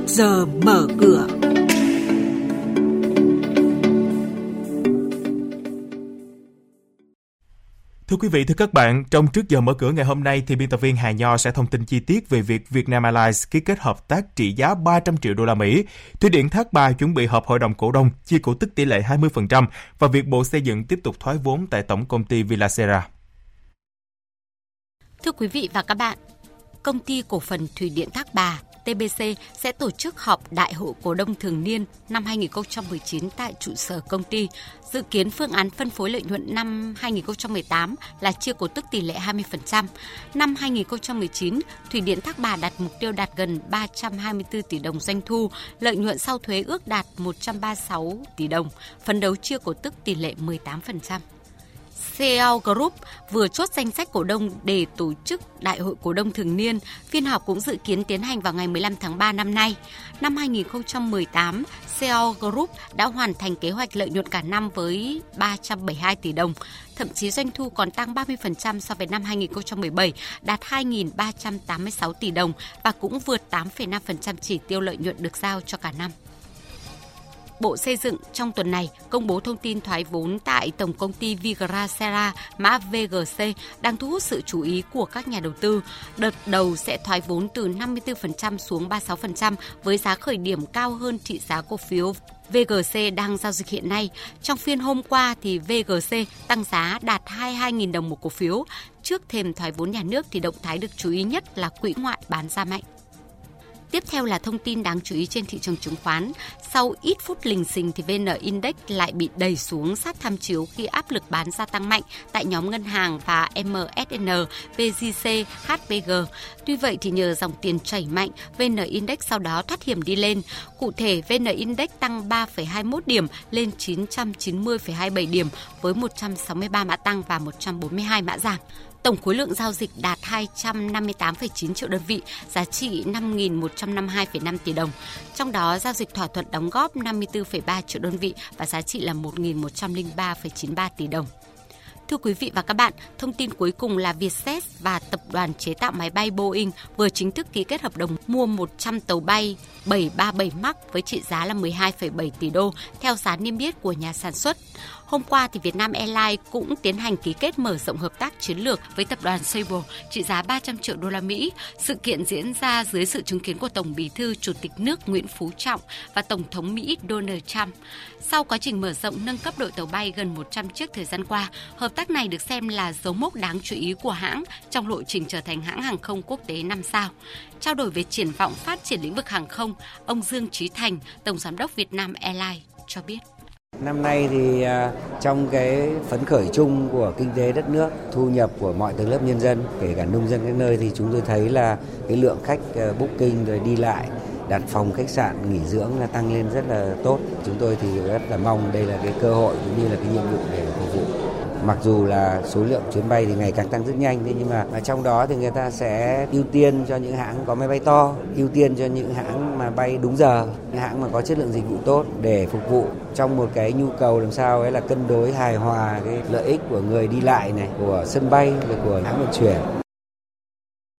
trước giờ mở cửa. Thưa quý vị, thưa các bạn, trong trước giờ mở cửa ngày hôm nay thì biên tập viên Hà Nho sẽ thông tin chi tiết về việc Vietnam Airlines ký kết hợp tác trị giá 300 triệu đô la Mỹ. Thủy Điện Thác Bà chuẩn bị họp hội đồng cổ đông chia cổ tức tỷ lệ 20% và việc Bộ Xây dựng tiếp tục thoái vốn tại tổng công ty Villacera. Thưa quý vị và các bạn, công ty cổ phần Thủy điện Thác Bà TBC sẽ tổ chức họp đại hội cổ đông thường niên năm 2019 tại trụ sở công ty. Dự kiến phương án phân phối lợi nhuận năm 2018 là chia cổ tức tỷ lệ 20%. Năm 2019, Thủy điện Thác Bà đặt mục tiêu đạt gần 324 tỷ đồng doanh thu, lợi nhuận sau thuế ước đạt 136 tỷ đồng, phấn đấu chia cổ tức tỷ lệ 18%. CEO Group vừa chốt danh sách cổ đông để tổ chức đại hội cổ đông thường niên. Phiên họp cũng dự kiến tiến hành vào ngày 15 tháng 3 năm nay. Năm 2018, CEO Group đã hoàn thành kế hoạch lợi nhuận cả năm với 372 tỷ đồng. Thậm chí doanh thu còn tăng 30% so với năm 2017, đạt 2.386 tỷ đồng và cũng vượt 8,5% chỉ tiêu lợi nhuận được giao cho cả năm. Bộ Xây dựng trong tuần này công bố thông tin thoái vốn tại Tổng công ty Vigracera, mã VGC đang thu hút sự chú ý của các nhà đầu tư. Đợt đầu sẽ thoái vốn từ 54% xuống 36% với giá khởi điểm cao hơn trị giá cổ phiếu VGC đang giao dịch hiện nay. Trong phiên hôm qua thì VGC tăng giá đạt 22.000 đồng một cổ phiếu. Trước thềm thoái vốn nhà nước thì động thái được chú ý nhất là quỹ ngoại bán ra mạnh. Tiếp theo là thông tin đáng chú ý trên thị trường chứng khoán. Sau ít phút lình xình thì VN Index lại bị đẩy xuống sát tham chiếu khi áp lực bán gia tăng mạnh tại nhóm ngân hàng và MSN, VGC, HPG. Tuy vậy thì nhờ dòng tiền chảy mạnh, VN Index sau đó thoát hiểm đi lên. Cụ thể, VN Index tăng 3,21 điểm lên 990,27 điểm với 163 mã tăng và 142 mã giảm. Tổng khối lượng giao dịch đạt 258,9 triệu đơn vị, giá trị 5.152,5 tỷ đồng. Trong đó, giao dịch thỏa thuận đóng góp 54,3 triệu đơn vị và giá trị là 1.103,93 tỷ đồng. Thưa quý vị và các bạn, thông tin cuối cùng là Vietjet và tập đoàn chế tạo máy bay Boeing vừa chính thức ký kết hợp đồng mua 100 tàu bay 737 MAX với trị giá là 12,7 tỷ đô theo giá niêm yết của nhà sản xuất. Hôm qua thì Vietnam Airlines cũng tiến hành ký kết mở rộng hợp tác chiến lược với tập đoàn Sable trị giá 300 triệu đô la Mỹ. Sự kiện diễn ra dưới sự chứng kiến của Tổng Bí thư Chủ tịch nước Nguyễn Phú Trọng và Tổng thống Mỹ Donald Trump. Sau quá trình mở rộng nâng cấp đội tàu bay gần 100 chiếc thời gian qua, hợp tác này được xem là dấu mốc đáng chú ý của hãng trong lộ trình trở thành hãng hàng không quốc tế 5 sao. Trao đổi về triển vọng phát triển lĩnh vực hàng không, ông Dương Trí Thành, Tổng Giám đốc Vietnam Airlines cho biết. Năm nay thì à, trong cái phấn khởi chung của kinh tế đất nước, thu nhập của mọi tầng lớp nhân dân, kể cả nông dân các nơi thì chúng tôi thấy là cái lượng khách à, booking rồi đi lại đặt phòng khách sạn nghỉ dưỡng là tăng lên rất là tốt. Chúng tôi thì rất là mong đây là cái cơ hội cũng như là cái nhiệm vụ để phục vụ mặc dù là số lượng chuyến bay thì ngày càng tăng rất nhanh, thế nhưng mà trong đó thì người ta sẽ ưu tiên cho những hãng có máy bay to, ưu tiên cho những hãng mà bay đúng giờ, những hãng mà có chất lượng dịch vụ tốt để phục vụ trong một cái nhu cầu làm sao, ấy là cân đối hài hòa cái lợi ích của người đi lại này, của sân bay và của hãng vận chuyển.